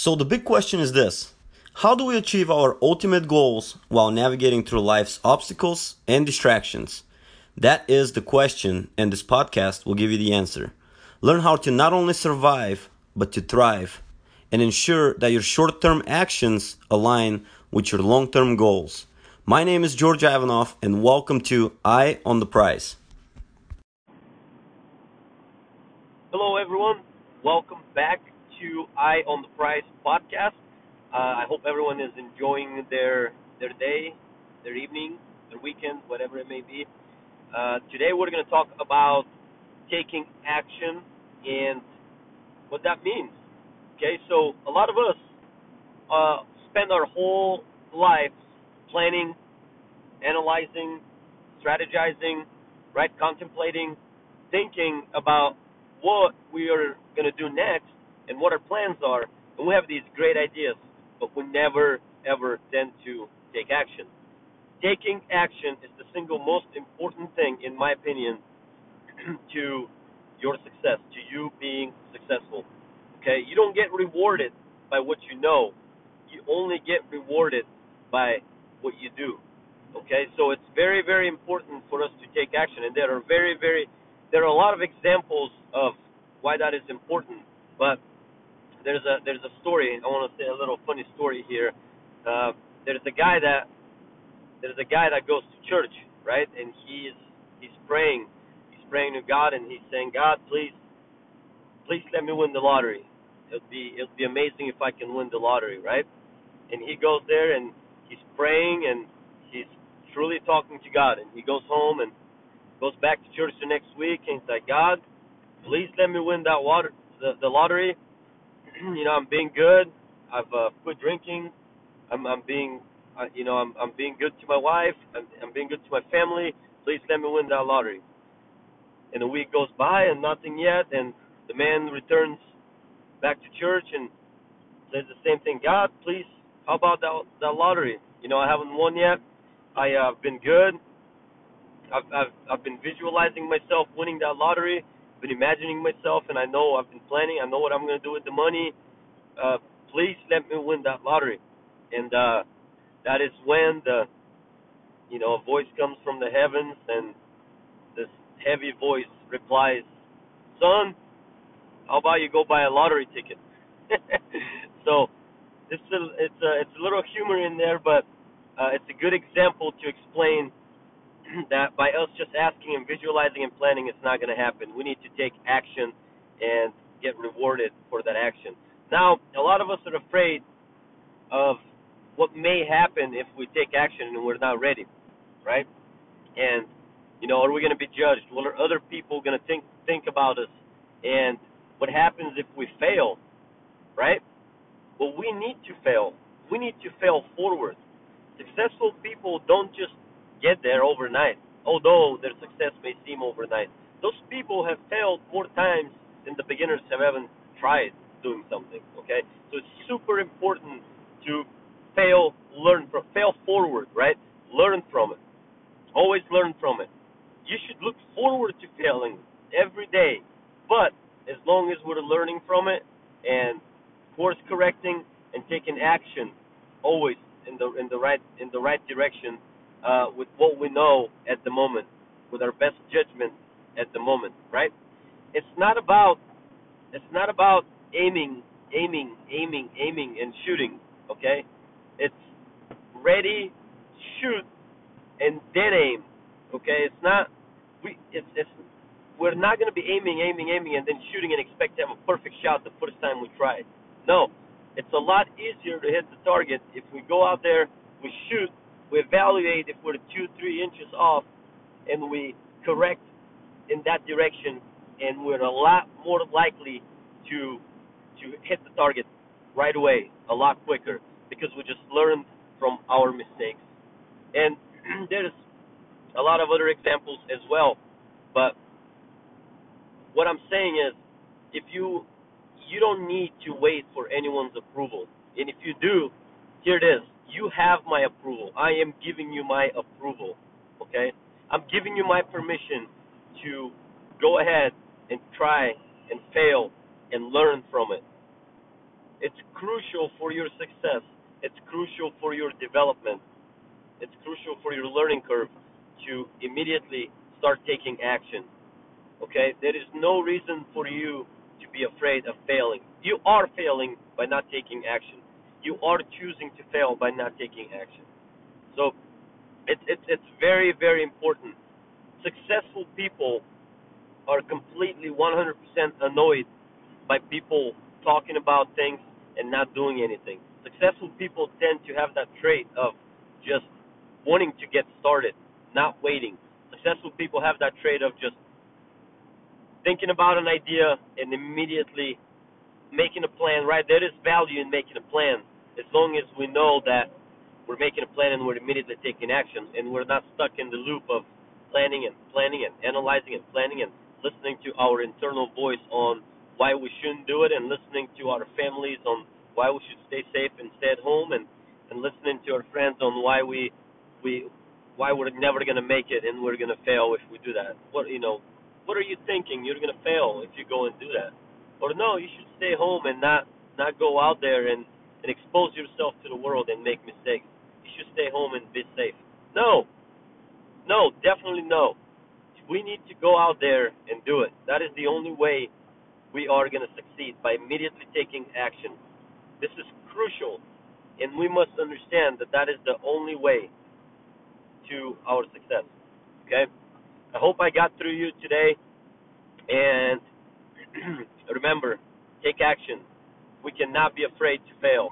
So, the big question is this How do we achieve our ultimate goals while navigating through life's obstacles and distractions? That is the question, and this podcast will give you the answer. Learn how to not only survive, but to thrive, and ensure that your short term actions align with your long term goals. My name is George Ivanov, and welcome to Eye on the Prize. Hello, everyone. Welcome back to Eye on the Prize podcast. Uh, I hope everyone is enjoying their their day, their evening, their weekend, whatever it may be. Uh, today we're going to talk about taking action and what that means. Okay, so a lot of us uh, spend our whole lives planning, analyzing, strategizing, right, contemplating, thinking about what we are going to do next and what our plans are, and we have these great ideas, but we never ever tend to take action. Taking action is the single most important thing, in my opinion, to your success, to you being successful. Okay, you don't get rewarded by what you know. You only get rewarded by what you do. Okay, so it's very, very important for us to take action, and there are very, very, there are a lot of examples of why that is important. But there's a there's a story. I want to say a little funny story here. Uh, there's a guy that there's a guy that goes to church, right? And he's he's praying, he's praying to God, and he's saying, God, please, please let me win the lottery. It'd be it'd be amazing if I can win the lottery, right? And he goes there and he's praying and he's truly talking to God. And he goes home and goes back to church the next week and he's like, God, please let me win that water the, the lottery you know, I'm being good. I've uh, quit drinking. I'm, I'm being, uh, you know, I'm, I'm being good to my wife. I'm, I'm being good to my family. Please let me win that lottery. And a week goes by and nothing yet. And the man returns back to church and says the same thing. God, please, how about that that lottery? You know, I haven't won yet. I uh, have been good. I've, I've I've been visualizing myself winning that lottery been imagining myself, and I know I've been planning. I know what I'm to do with the money. Uh, please let me win that lottery. And uh, that is when the, you know, a voice comes from the heavens, and this heavy voice replies, "Son, how about you go buy a lottery ticket?" so it's a, it's a it's a little humor in there, but uh, it's a good example to explain that by us just asking and visualizing and planning, it's not going to happen. We need to take action and get rewarded for that action. Now, a lot of us are afraid of what may happen if we take action and we're not ready, right? And you know, are we going to be judged? What are other people going to think think about us? And what happens if we fail, right? Well, we need to fail. We need to fail forward. Successful people don't just get there overnight, although their success may seem overnight. Those people have failed more times than the beginners have ever tried doing something. Okay, so it's super important to fail, learn from, fail forward, right? Learn from it. Always learn from it. You should look forward to failing every day, but as long as we're learning from it and course correcting and taking action, always in the in the right in the right direction, uh, with what we know at the moment, with our best judgment at the moment, right? It's not about it's not about aiming, aiming, aiming, aiming, and shooting. Okay, it's ready, shoot, and then aim. Okay, it's not we it's it's we're not going to be aiming, aiming, aiming, and then shooting and expect to have a perfect shot the first time we try it. No, it's a lot easier to hit the target if we go out there, we shoot, we evaluate if we're two, three inches off, and we correct in that direction, and we're a lot more likely to to hit the target right away, a lot quicker, because we just learned from our mistakes. And there's a lot of other examples as well, but what I'm saying is, if you you don't need to wait for anyone's approval, and if you do, here it is you have my approval. I am giving you my approval. Okay? I'm giving you my permission to go ahead and try and fail and learn from it. It's crucial for your success. It's crucial for your development. It's crucial for your learning curve to immediately start taking action. Okay? There is no reason for you to be afraid of failing. You are failing by not taking action. You are choosing to fail by not taking action. So it's it's it's very very important. Successful people are completely 100% annoyed by people talking about things and not doing anything. Successful people tend to have that trait of just wanting to get started, not waiting. Successful people have that trait of just thinking about an idea and immediately making a plan, right? There is value in making a plan as long as we know that we're making a plan and we're immediately taking action and we're not stuck in the loop of planning and planning and analyzing and planning and listening to our internal voice on why we shouldn't do it and listening to our families on why we should stay safe and stay at home and and listening to our friends on why we we why we're never going to make it and we're going to fail if we do that. What you know what are you thinking? You're going to fail if you go and do that or no you should stay home and not not go out there and and expose yourself to the world and make mistakes. You should stay home and be safe. No. No definitely no. We need to go out there and do it. That is the only way we are going to succeed by immediately taking action. This is crucial and we must understand that that is the only way to our success. Okay? I hope i got through you today and remember take action. We cannot be afraid to fail.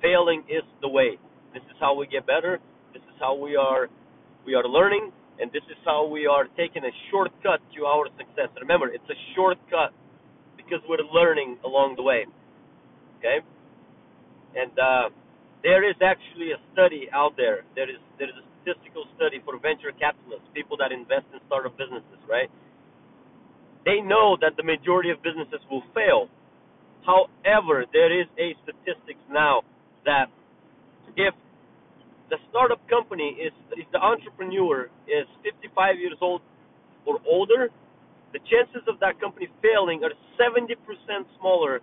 Failing is the way. This is how we get better. This is how we are we are learning and this is how we are taking a shortcut to our success. Remember it's a shortcut because we're learning along the way. Okay? And uh, there is actually a study out there. There is there is a statistical study for venture capitalists people that invest in startup businesses right they know that the majority of businesses will fail however there is a statistics now that if the startup company is if the entrepreneur is 55 years old or older, the chances of that company failing are 70% smaller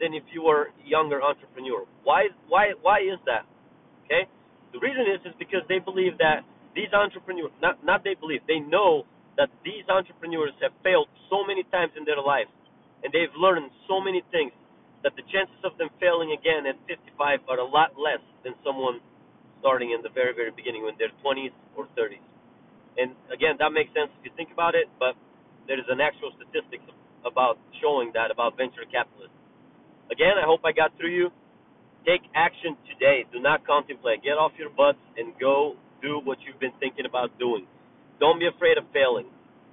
than if you were a younger entrepreneur. Why why why is that? Okay? The reason is is because they believe that these entrepreneurs not not they believe, they know that these entrepreneurs have failed so many times in their life and they've learned so many things that the chances of them failing again at 55 are a lot less than someone starting in the very, very beginning when they're 20s or 30s. And again, that makes sense if you think about it, but there is an actual statistics about showing that about venture capitalists. Again, I hope I got through you. Take action today. Do not contemplate. Get off your butts and go do what you've been thinking about doing. Don't be afraid of failing.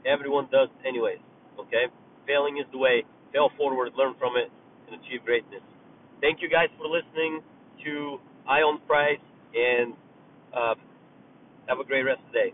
Everyone does anyways. Okay? Failing is the way. Fail forward, learn from it, and achieve greatness. Thank you guys for listening to Eye on Prize and uh, have a great rest of the day.